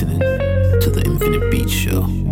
listening to the Infinite Beat Show.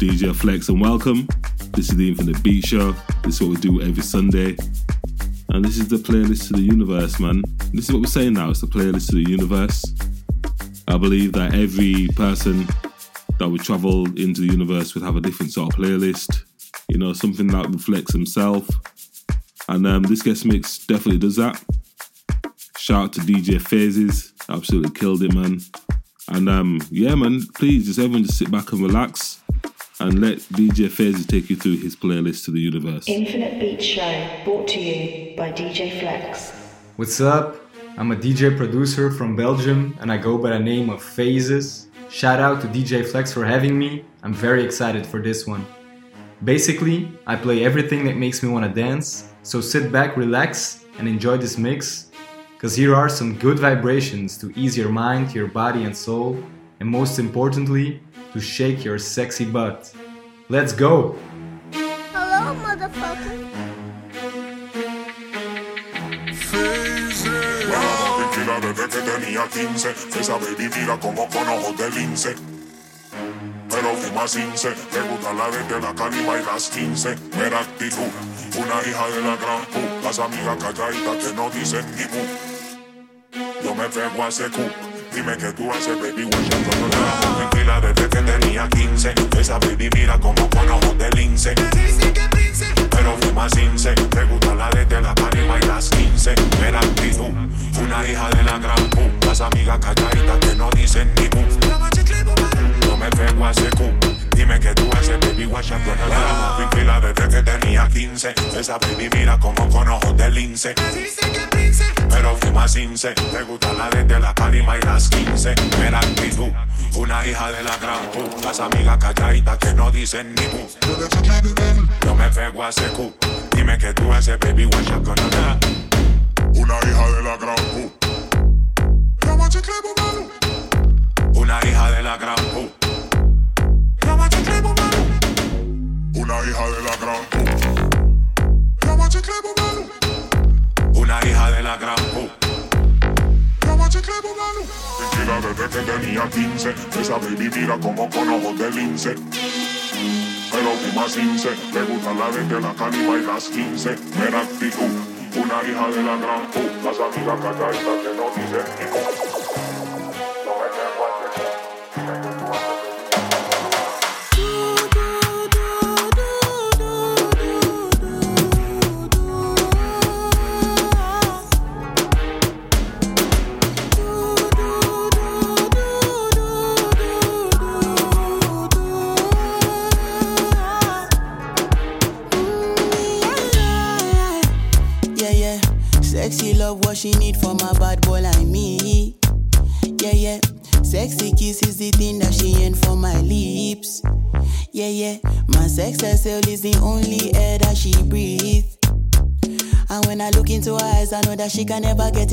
DJ Flex and welcome. This is the Infinite Beat Show. This is what we do every Sunday. And this is the playlist to the universe, man. This is what we're saying now. It's the playlist to the universe. I believe that every person that would travel into the universe would have a different sort of playlist. You know, something that reflects himself. And um, this guest mix definitely does that. Shout out to DJ Phases. Absolutely killed it, man. And um, yeah, man, please just everyone just sit back and relax and let DJ Fez take you through his playlist to the universe. Infinite Beat Show, brought to you by DJ Flex. What's up? I'm a DJ producer from Belgium and I go by the name of Phases. Shout out to DJ Flex for having me. I'm very excited for this one. Basically, I play everything that makes me want to dance, so sit back, relax, and enjoy this mix because here are some good vibrations to ease your mind, your body, and soul, and most importantly, to shake your sexy butt. Let's go! Hello, motherfucker. desde que tenía 15 Esa baby mira como con ojos de lince Pero fuma cince Le gusta la de la calima y las 15 Mera actitud Una hija de la gran Q Las amigas calladitas que no dicen ni mu yo me pego a ese cu. Dime que tú haces, baby, guachando no la tranquila desde que tenía 15. Esa baby mira como con ojos de lince. Pero fuma cince, te gusta la de la panima y las 15. Mera actitud, una hija de la gran pu. Las amigas calladitas que no dicen ni mu. Yo me pego a ese dime que tú ese baby guachando en el drama. Fui fila desde que tenía 15. Esa baby mira como con ojos de lince. Dice que pero fuma cince. Me gusta la desde la calima y las 15. Mera actitud, una hija de la gran puta. Las amigas calladitas que no dicen ni bu. Yo me pego a secu. Dime que tú ese baby guachando en el drama. Una hija de la gran puta. Una hija de la gran puta. Una hija de la gran Una hija de la gran Mentira desde que tenía 15 Esa baby mira como con ojos de lince. Pero que más 15 Le gusta la de la calima y las 15 Mera actitud. Una hija de la gran Las amigas calladitas que no dicen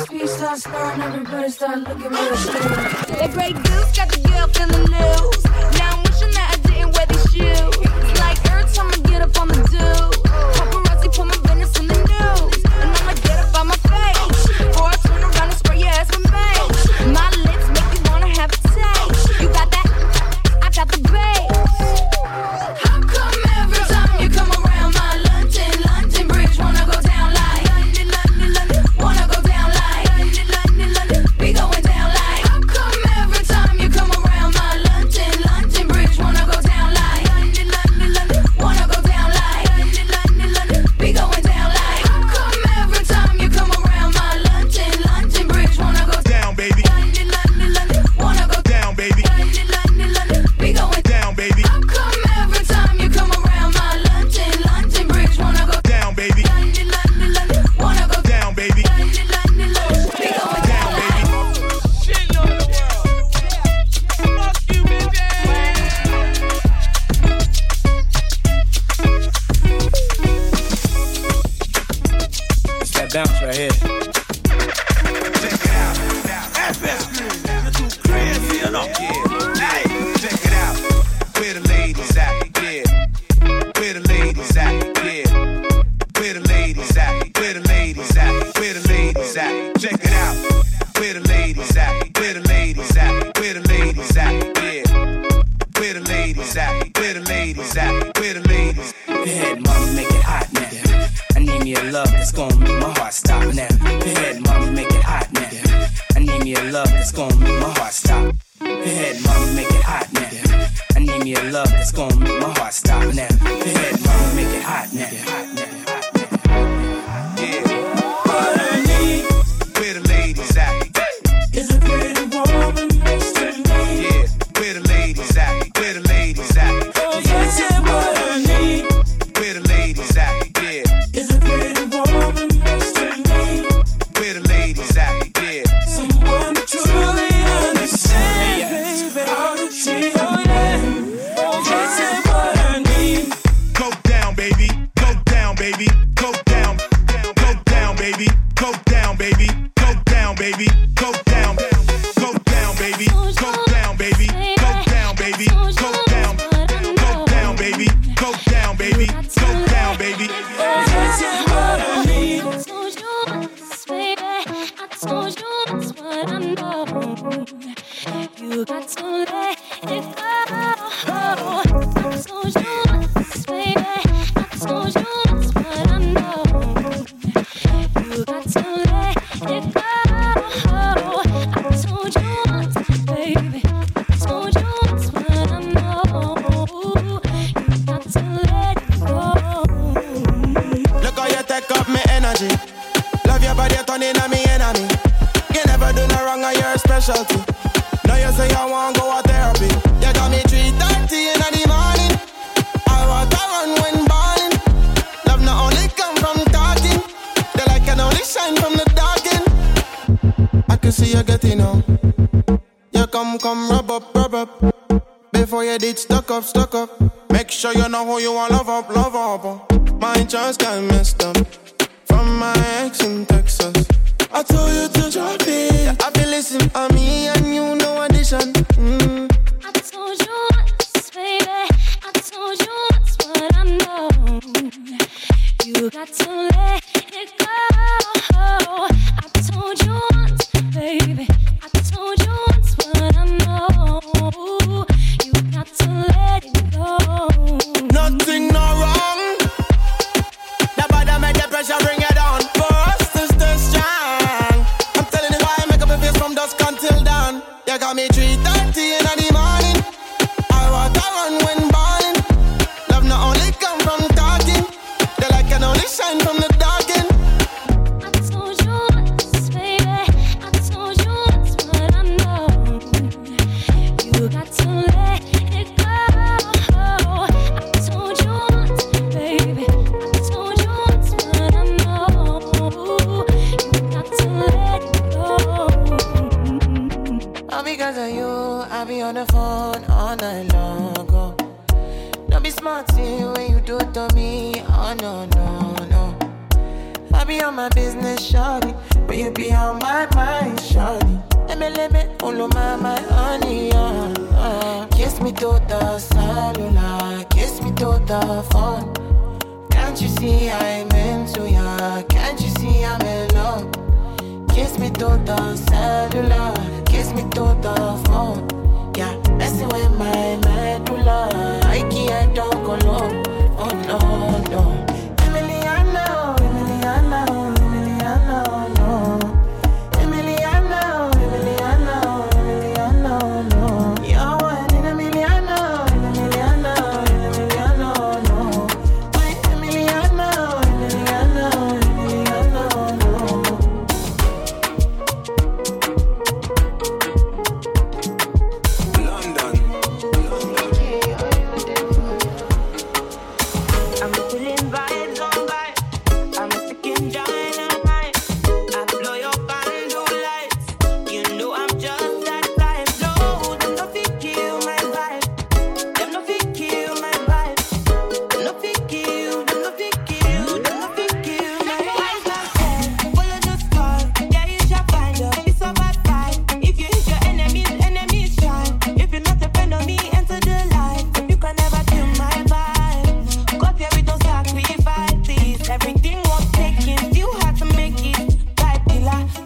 speed starts slurring, everybody start looking real stupid. That great goose got the girl feeling loose. Now I'm wishing that I didn't wear these shoes. Like every time I get up on the dude.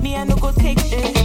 Me, I no go take it.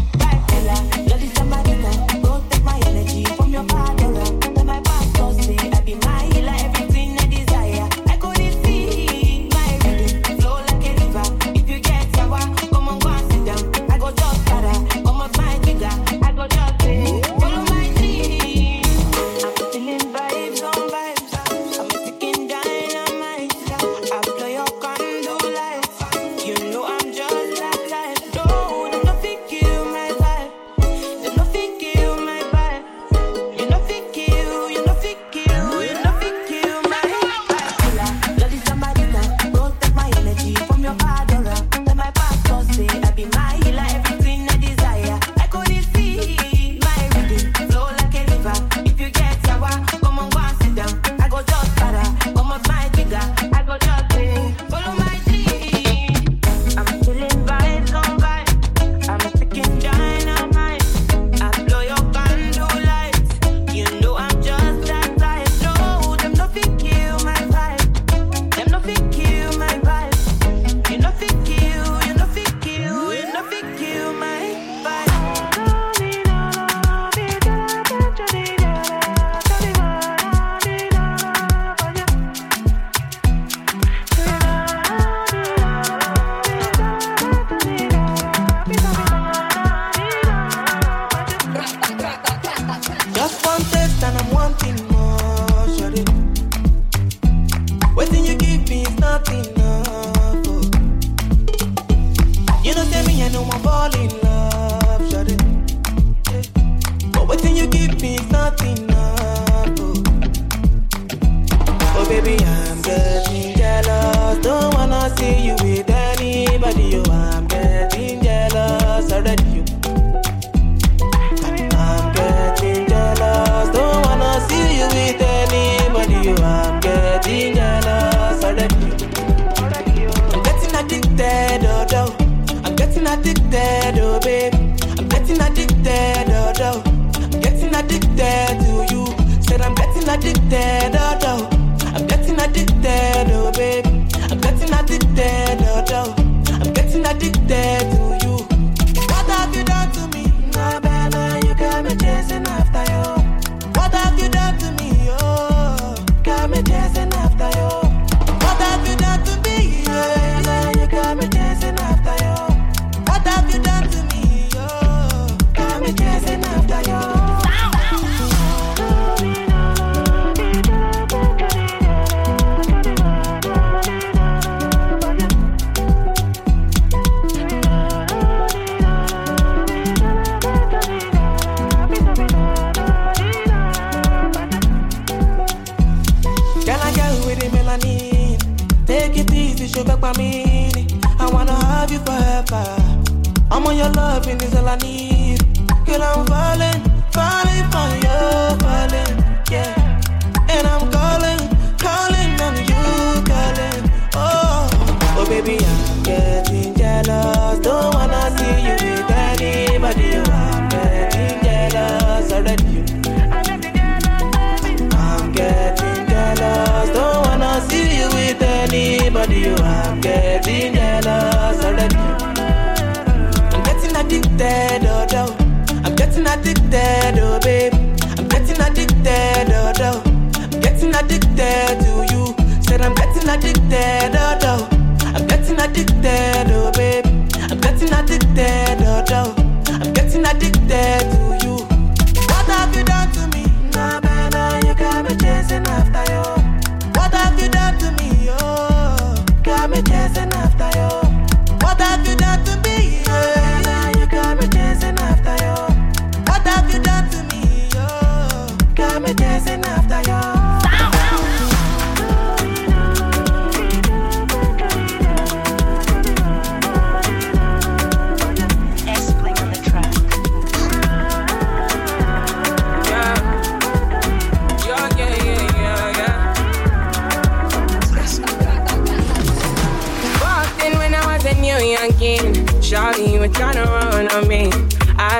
Addicted, oh, oh. I'm getting addicted, oh, babe. I'm getting addicted, oh, oh. I'm getting addicted getting addicted, oh, oh. I'm getting addicted, oh, babe. I'm getting addicted, oh, oh. I'm getting addicted to you. What have you done to me? Nah, better, you got me chasing after you. What have you done to me? Oh, got me chasing after you. What have you done to me? Yeah, yeah, you got me chasing after you. What have you done to me? Oh, got me chasing after you.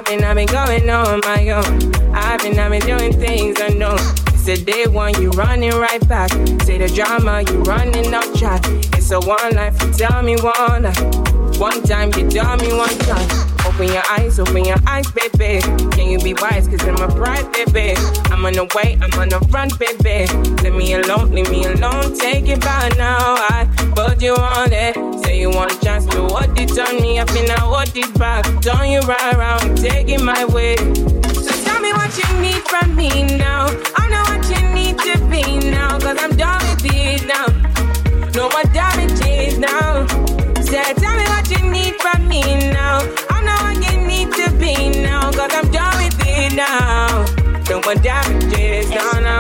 Been, I've been going on my own. I've been, I've been doing things I know. It's a day one, you running right back. Say the drama, you running off track. It's a one life, you tell me one life. One time, you tell me one time. Open your eyes, open your eyes, baby. Can you be wise? Cause I'm a bride, baby. I'm on the way, I'm on the run, baby. Leave me alone, leave me alone. Take it back now. I put you on it. You a chance, but what it on me? I now what it back. Turn you right around, take it my way. So tell me what you need from me now. I know what you need to be now. Cause I'm done with it now. No more damages now. Say, tell me what you need from me now. I know what you need to be now. Cause I'm done with it now. No more damages, no, no.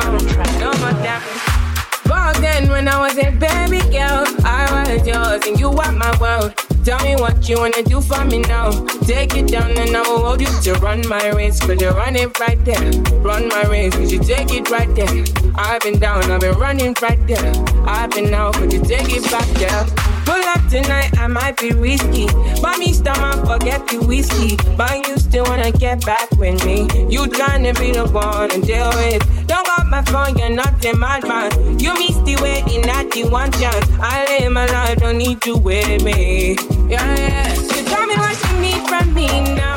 No more damages. Back then when I was a baby girl, I was yours and you were my world. Tell me what you wanna do for me now. Take it down and I will hold you to run my race. Cause you run it right there. Run my race, cause you take it right there. I've been down, I've been running right there. I've been out, but you take it back there. Pull up tonight, I might be risky. But me stomach, forget the whiskey. But you still wanna get back with me. You tryna be the one to deal with. Don't got my phone, you're not in my mind. You miss the waiting at the one chance. I live my life, don't need you with me. Yeah, yeah. You tell me what you need from me now.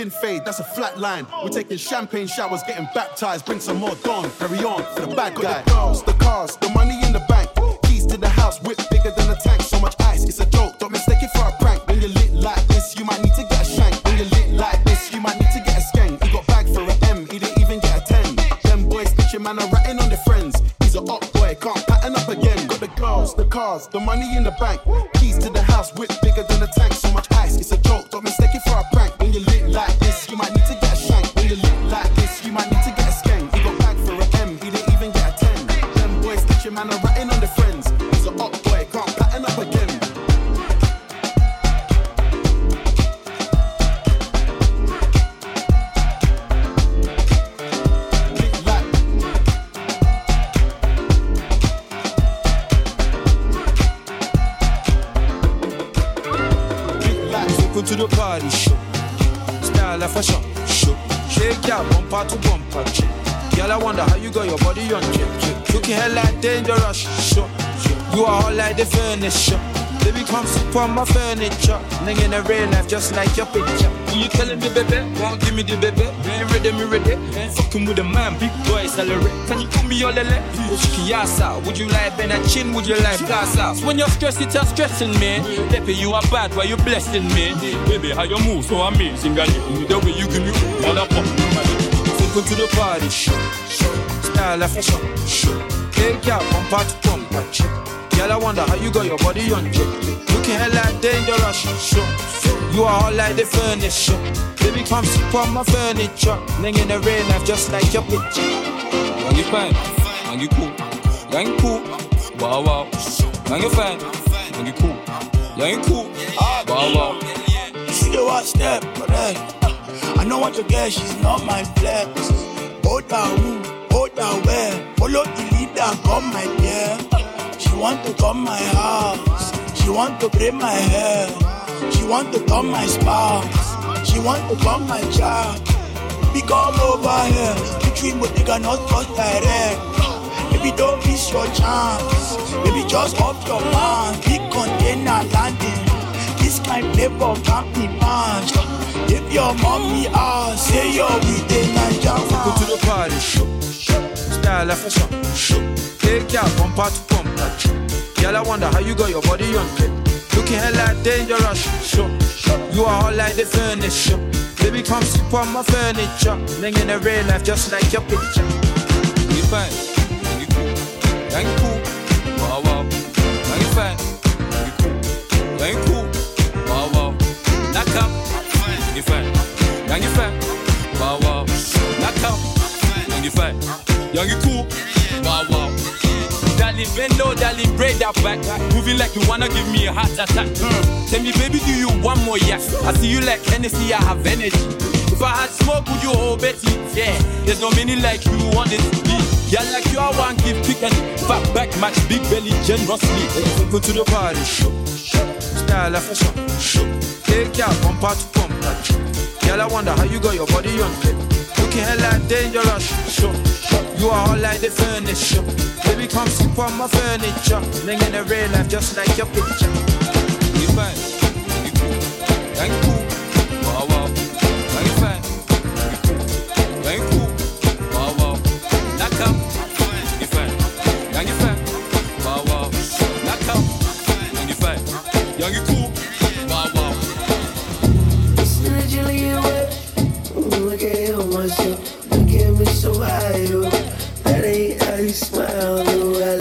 Skin fade, that's a flat line. We're taking champagne showers, getting baptized. Bring some more dawn, carry on for the bad guy. The girls, the cars, the Welcome to the party show. Style of fashion show. Shake your bumper to bumper chick. Girl, I wonder how you got your body on chip. Looking hell like dangerous show. You are all like the furniture. Baby, come sit on my furniture. Nigga in the real life, just like your picture. You telling me, baby? Won't give me the baby. Me ready, me ready. Fucking with a man, big boy salary. Can you call me your lele? Oh, Kiyasa, would you like Ben a chin? Would you like Gaza? When you're stressed, it's stressing me. Baby, you are bad, why you blessing me? Baby, how you move so amazing, and the way you give me mother pop. Welcome to the party show. Style of fashion show. Take your bumper to bumper chick. Girl, I wonder how you got your body on chip. Looking hell like dangerous show. You are all like the furniture. Baby, come sit on my furniture. Ling in the real life, just like your picture. Young you fine, young you cool, young you cool. Wow wow. Young you fine, young you cool, young you cool. Ah, wow wow. See the watch step, correct. I know what you get, she's not my flex. Hold her who, hold her where. Follow the leader, come my dear. She want to come my house. She want to braid my hair. She want to come my spouse. She want to come my child. We come over here. Between Bottega, not first direct. Baby, don't miss your chance. Baby, just off your mind. Big container landing. This kind flavor can't be matched. If your mommy asks, say you're with the Naija Go to the party. Style of fashion. Take your bumper to bumper. Girl, I wonder how you got your body on. Looking hell like dangerous. You are all like the furniture. Baby, come sit on my furniture. Ling in the real life, just like your picture. Fine, cool, cool, wow wow. Fine, cool, cool, wow wow. Knock fine, you fine, wow wow. Knock you fine, young you cool, wow wow. Bend low, darling, break that back. Moving like you wanna give me a heart attack. Mm. Tell me, baby, do you want more? Yes. I see you like Hennessy, I have energy. If I had smoke, would you hold Betty? Yeah, there's no meaning like you want it. Yeah, like you, I want give pick and back back match big belly generously. Go to the party show. Style of fashion show. Take your bumper to bumper. Girl, I wonder how you got your body on looking. You are all like the furniture. Baby, come sit on my furniture. Living in the real life just like your picture. You fine, you cool, thank you. Wow wow, you fine, you cool. Wow wow, knock you fine, you fine. Wow wow, knock you fine, young you cool. Look at can't help myself. Look at me so high, but That ain't how you smile, though.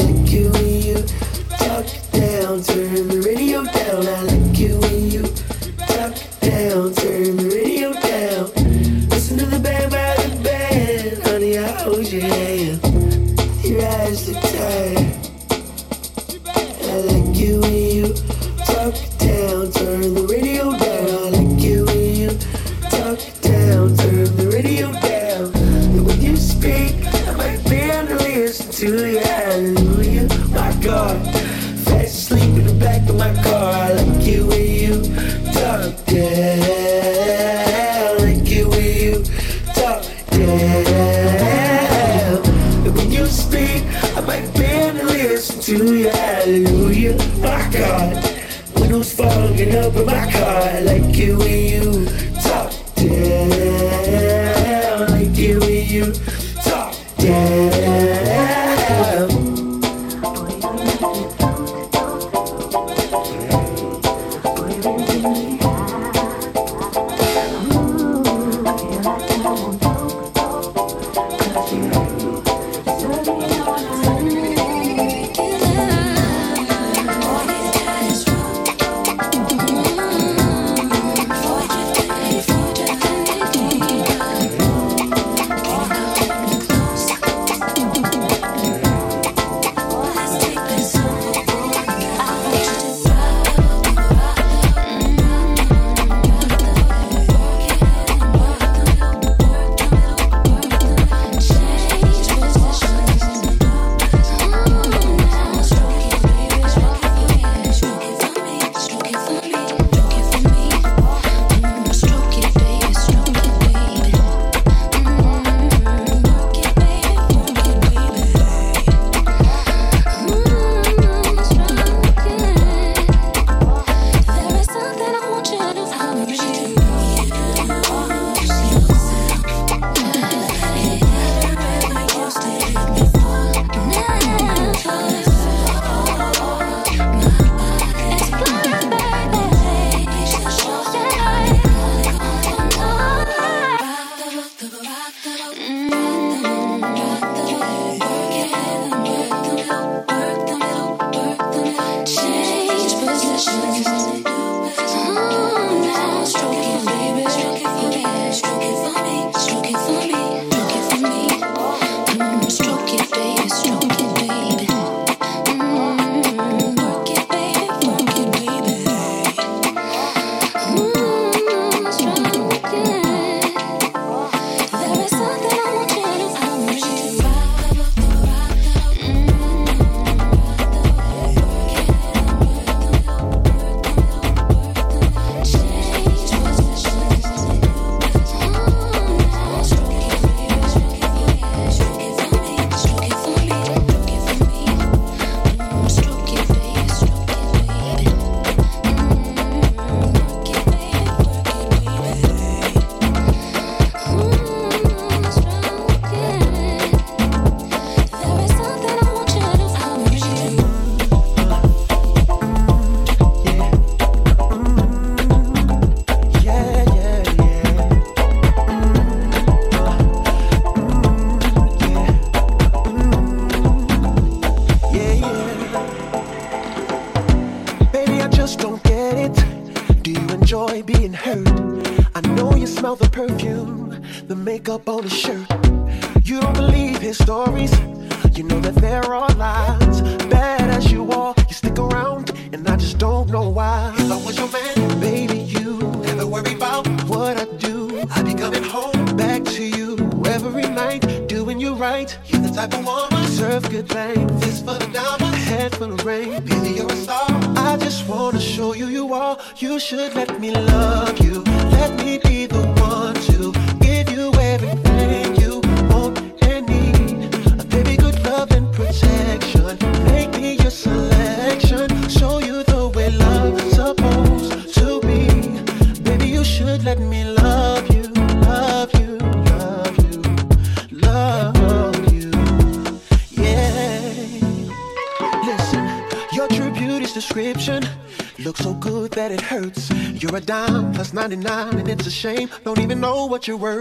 What you're worth.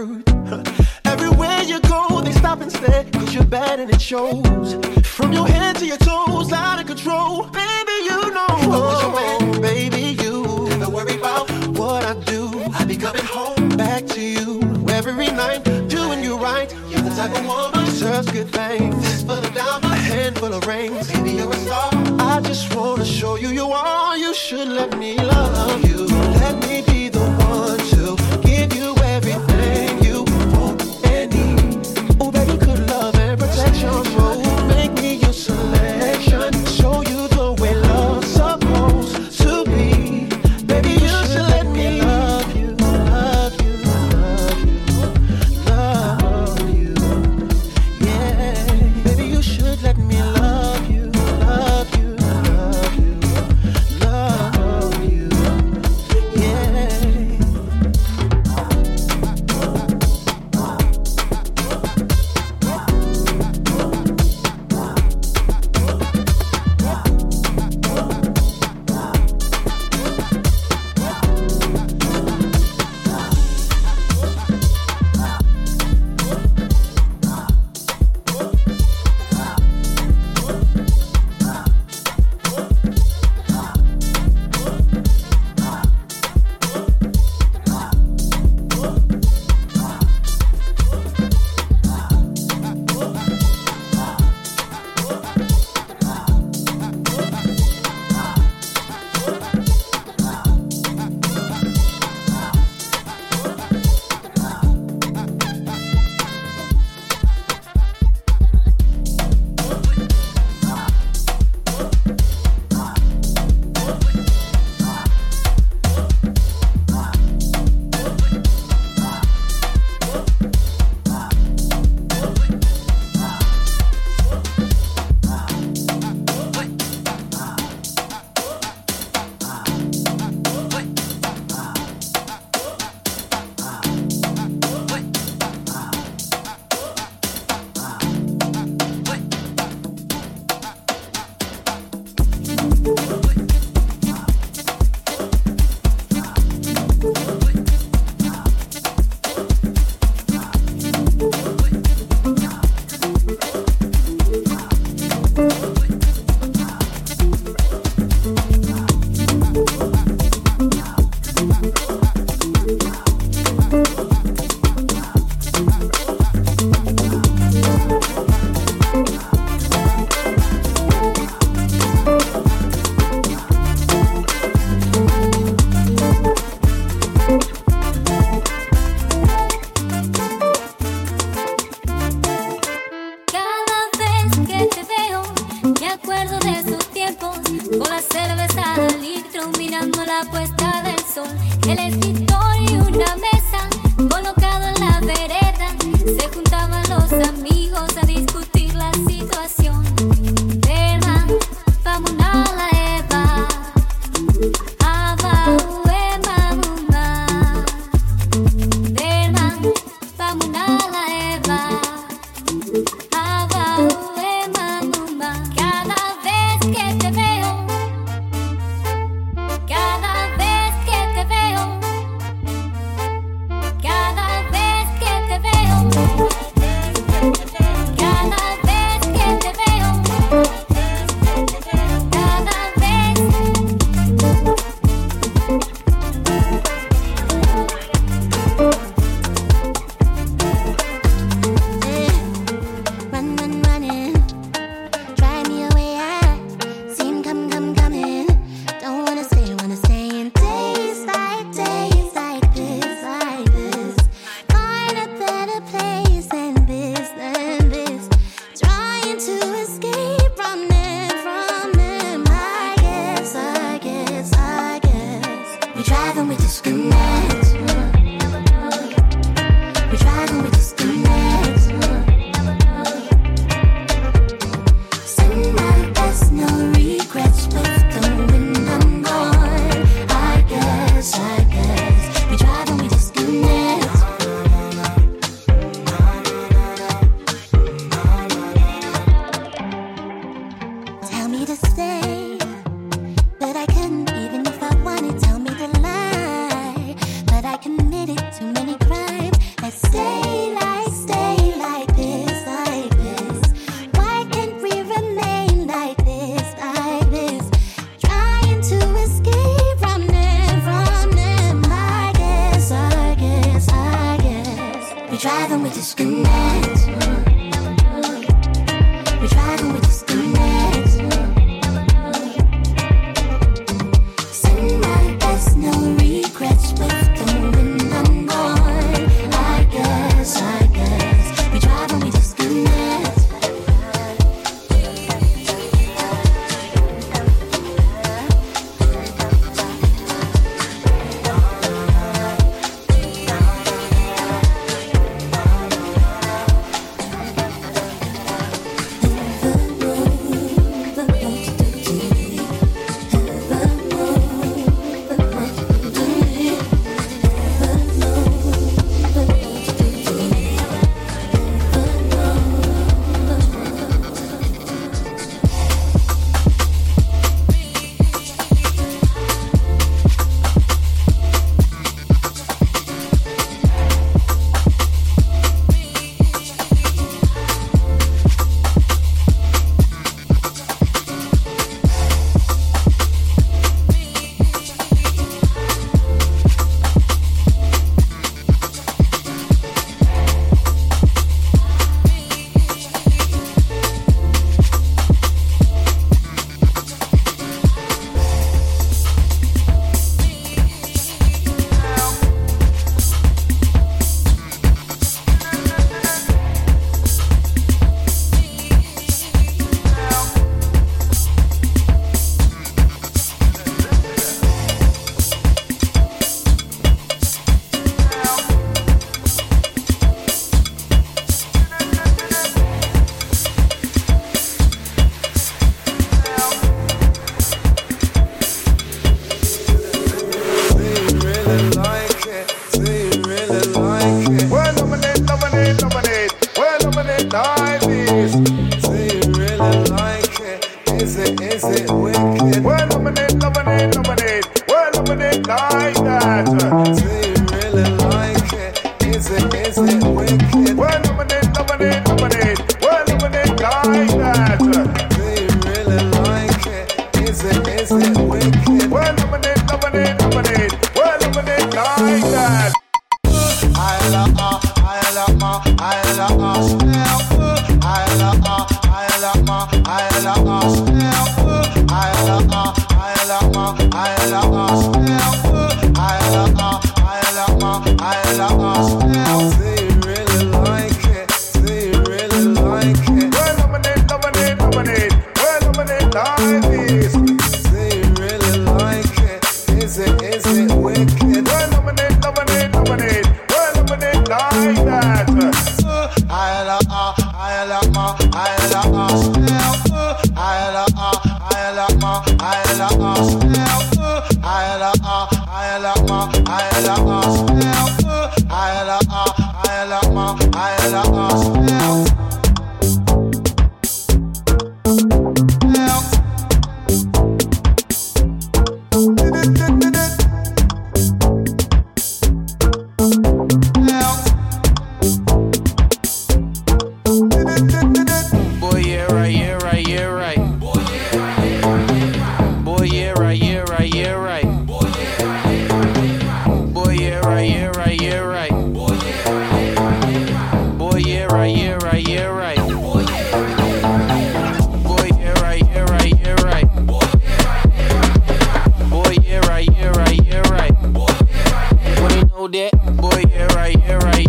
Bessie.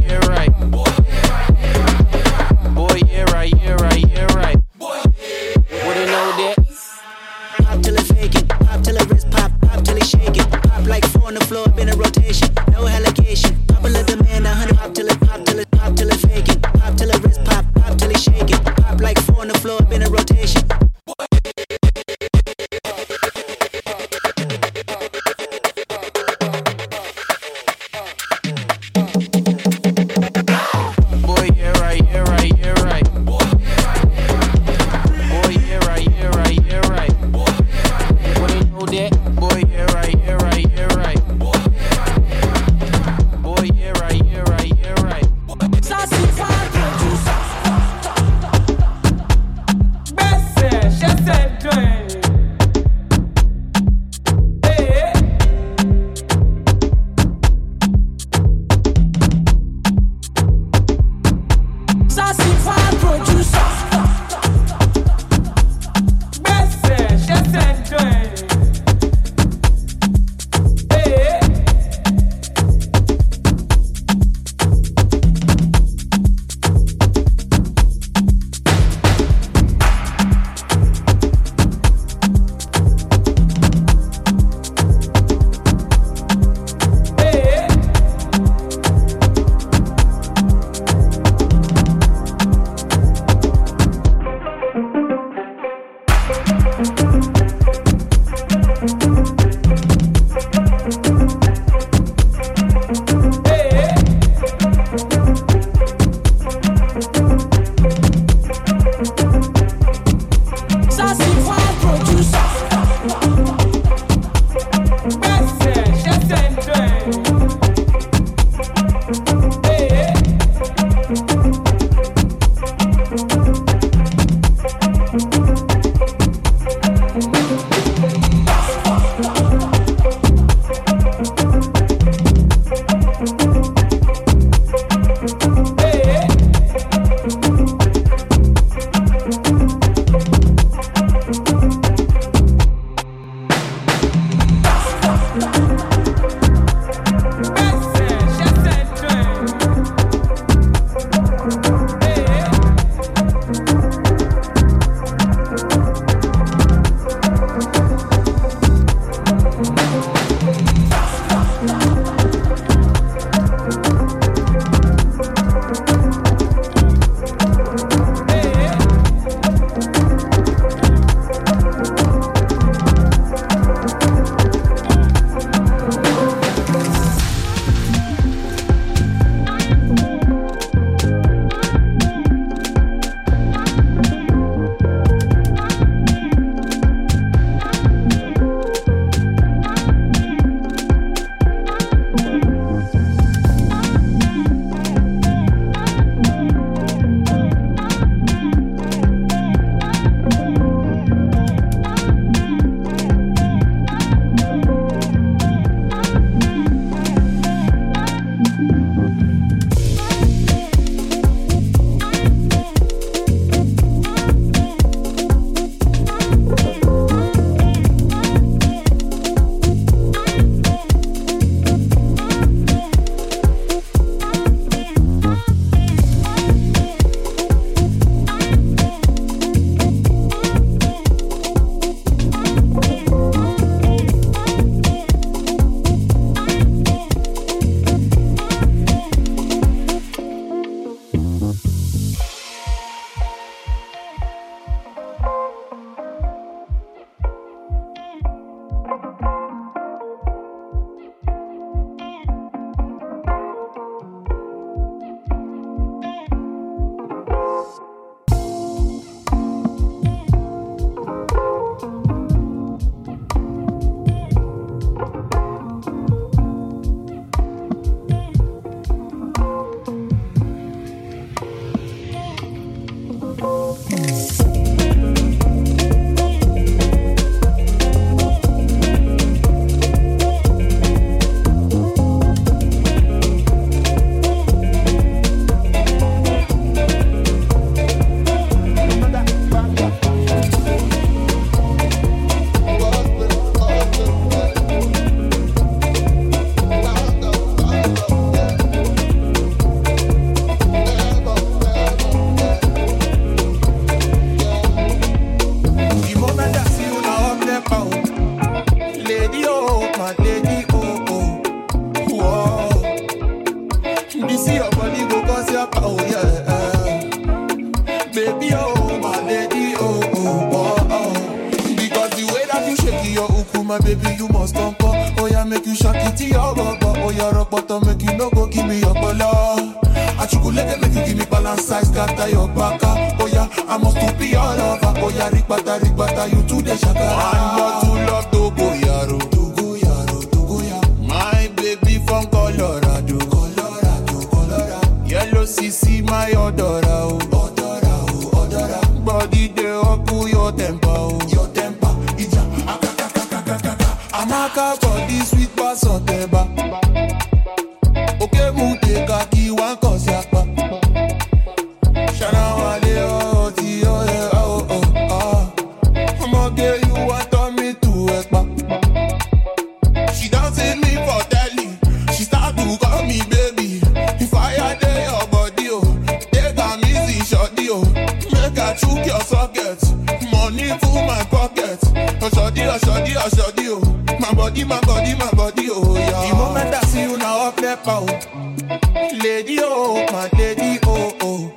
lady, oh, my lady, oh, oh.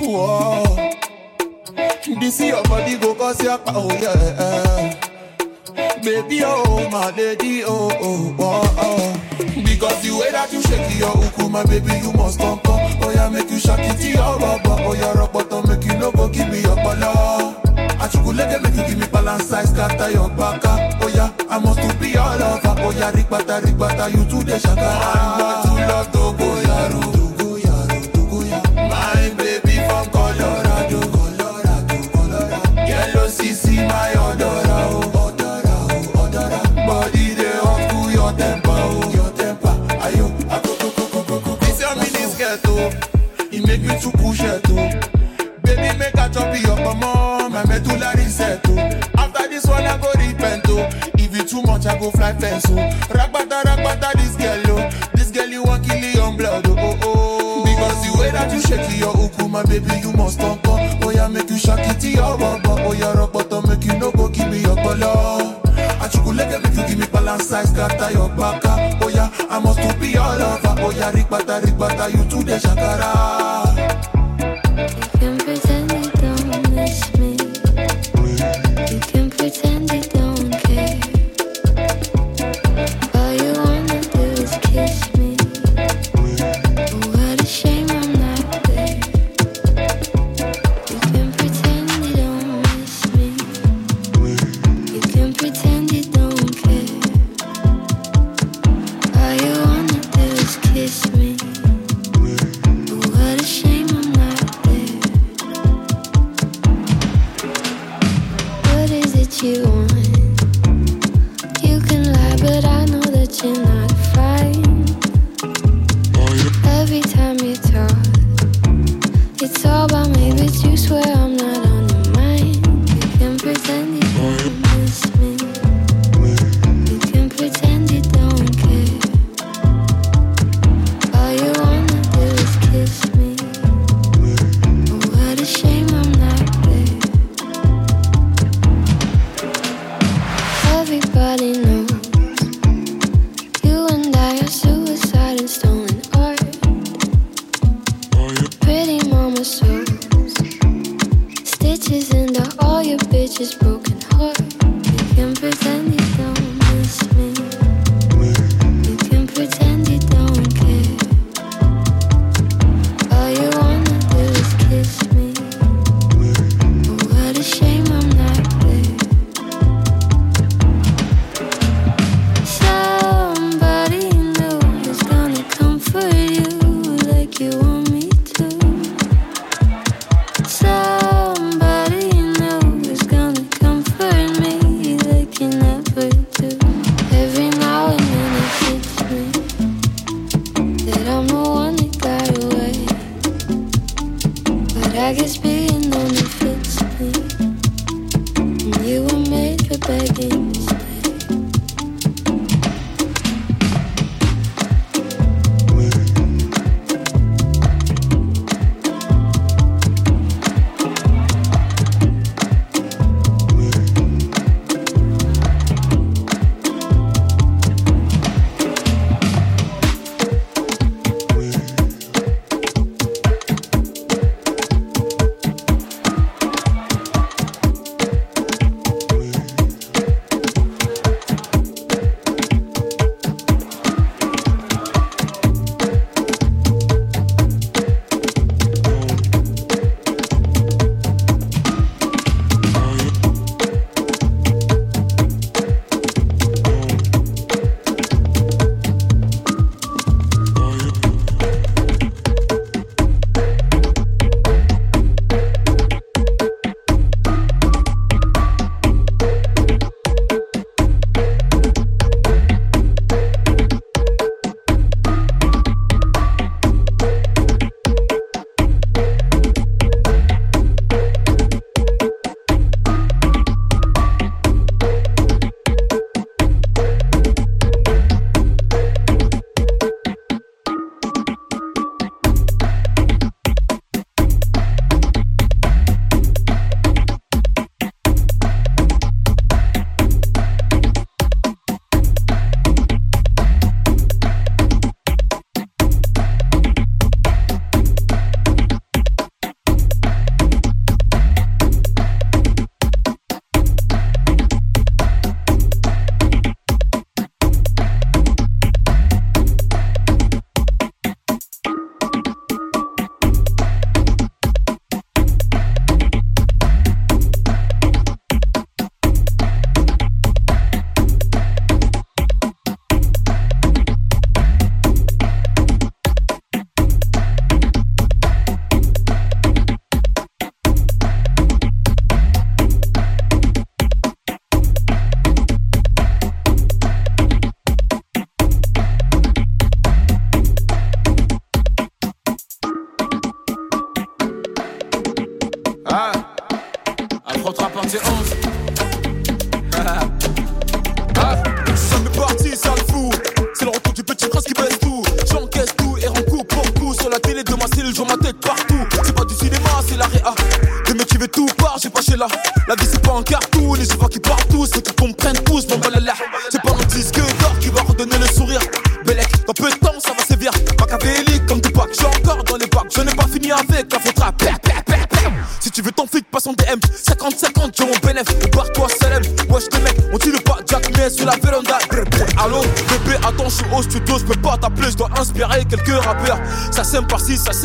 Whoa. This is your body go cause your power, oh, yeah. Baby, oh, my lady, oh, oh, oh, oh. Because the way that you shake your uku, my baby, you must come, come. Oh, yeah, make you shake it to your rubber. Oh, yeah, rock bottom, make you no go give me your color. Achukulege, make you give me balance, size, scatter your back. Oh, yeah, I must be your lover. Oh, yeah, rigbata, rigbata, you too, the shaka. I'm not too love though. go. my fence, oh. Ragbata, ragbata, this girl, oh. This girl, you want kill it on blood, oh, oh, oh. Because the way that you shake your uku, oh, my baby, you must come, come. Oh, yeah, make you shock it to your rubber. Oh, yeah, rubber, make you no go give me your color. Achukuleke, make you give me balance size, scatter your baka. oh, yeah. I must to be all over, oh, yeah, rigbata, rigbata, you too, the shakara.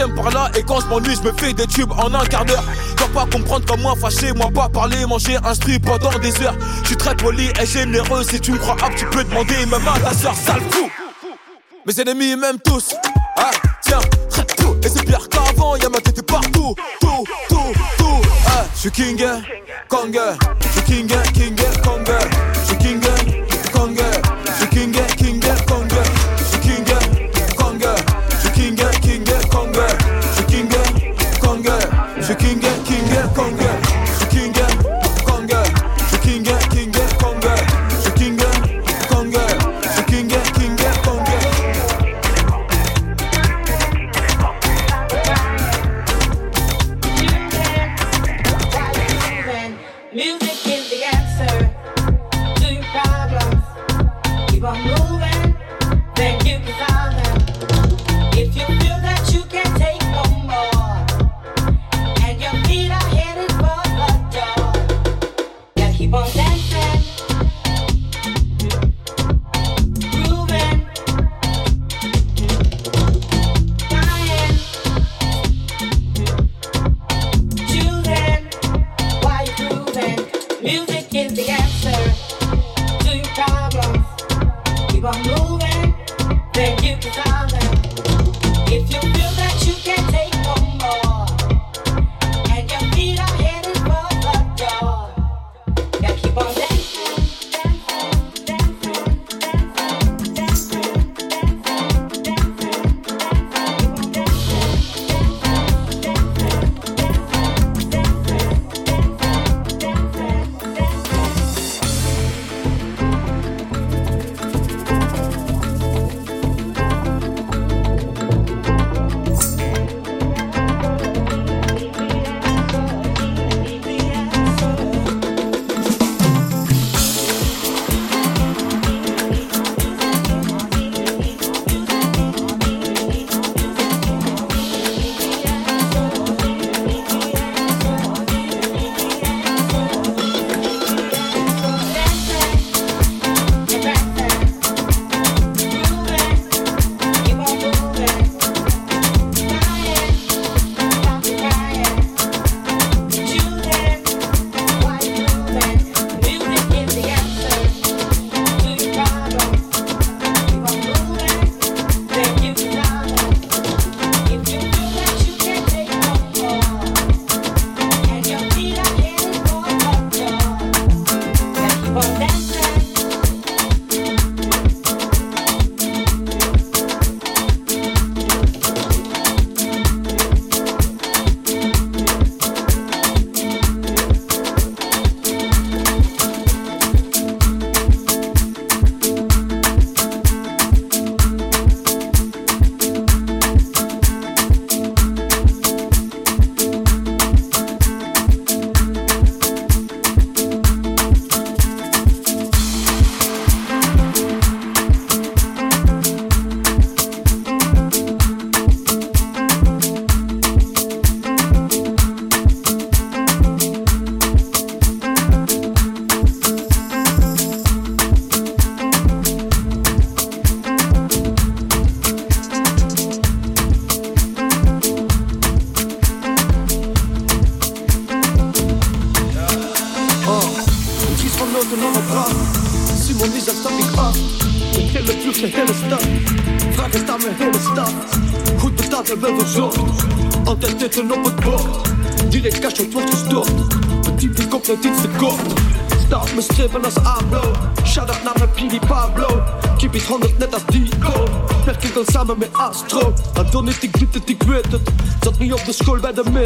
par là et quand je m'ennuie, je me fais des tubes en un quart d'heure. Dois pas comprendre comme moi, fâché, moi pas parler, manger, instruit pendant des heures. Je suis très poli et généreux, si tu me crois hop, tu peux demander même à ta soeur, sale fou. Mes ennemis m'aiment tous. Ah, tiens, tout. Et c'est pire qu'avant, y'a ma tête partout. Tout, tout, tout. Ah, je suis king, kong. Je suis king, king, kong.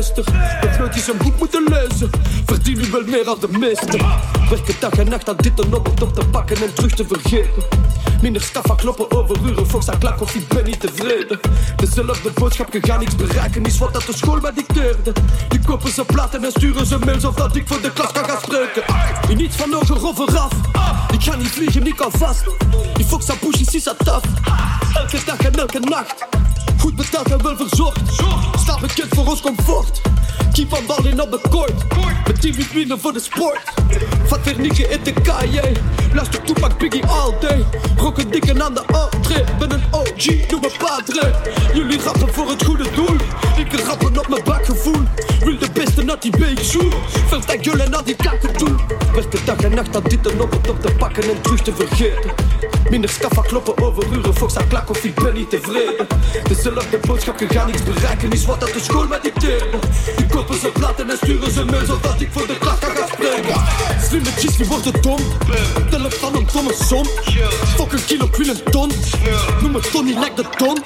Het nooit eens een boek moeten lezen Verdien nu wel meer als de meester Werken dag en nacht aan dit en op op te pakken en terug te vergeten. Minder staffa kloppen over uren, Fox aan klak of ik ben niet tevreden. Dezelfde boodschap, je gaat niks bereiken Is wat dat de school mij dicteerde. Die kopen ze platen en sturen ze mails Of dat ik voor de klas kan gaan spreken. In niets van hoger of eraf. Ik ga niet vliegen, ik kan vast. Die Fox aan push is dat taf Elke dag en elke nacht betaald en wel verzorgd Staat bekend voor ons comfort Keep on balling op de court. Met team winnen voor de sport. Vat Vernieke in de KJ Luister Tupac Biggie all day. Rokken dikken aan de entree. Ben een OG, noem me padre. Jullie rappen voor het goede doel. Ik rappen op mijn bakgevoel. Wil de beste naar die beekzoen aan jullie naar die kakken toe. Werk de dag en nacht aan dit en op het op te pakken en terug te vergeten. Minder staffa kloppen over uren, Fox aan klak of ik ben niet tevreden. Dezelfde boodschap, je gaat niks bereiken. Is wat dat de school mij dicteerde Die kopen ze platen en sturen ze mails Zodat ik voor de kan gaan spreken. Slimme chicks die worden dom? Telefoon een domme som. Fuck een kilo, ik wil een ton. Noem me Tony, like de ton.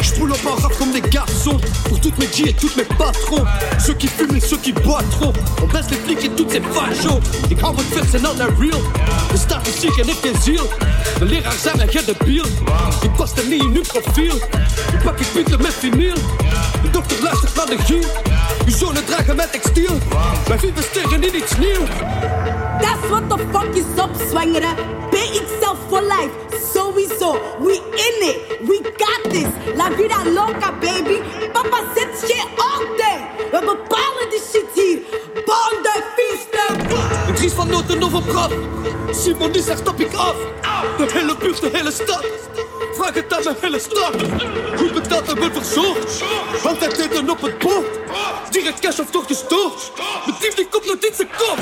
J'poule op en rap comme des garçons Pour toutes mes G et toutes mes patrons Ceux qui fument et ceux qui boiteront On baisse les flics et toutes ces fachos Ik hou het vers en al real. De statistiek en ik geen ziel. De leraar zei mij, jij debiel Ik paste niet in uw profiel. Ik pak ik punten met vinyl. De dokter luistert naar de giel. Uw zonen dragen met textiel Wij investeren in iets nieuw That's what the fuck is up, zwangere. Pay itself for life. Sowieso. We in it. We got this. La vida loca, baby. Papa zet shit all day. We bepalen de shit hier. Born the feasten. Ik Dries van Noten of op graf Simon die zegt stap ik af De hele buurt, de hele stad Vraag het aan mijn hele stad. Goed betaald en wel verzorgd Altijd eten op het bord Direct cash of toch gestort Mijn team die komt nooit in zijn kop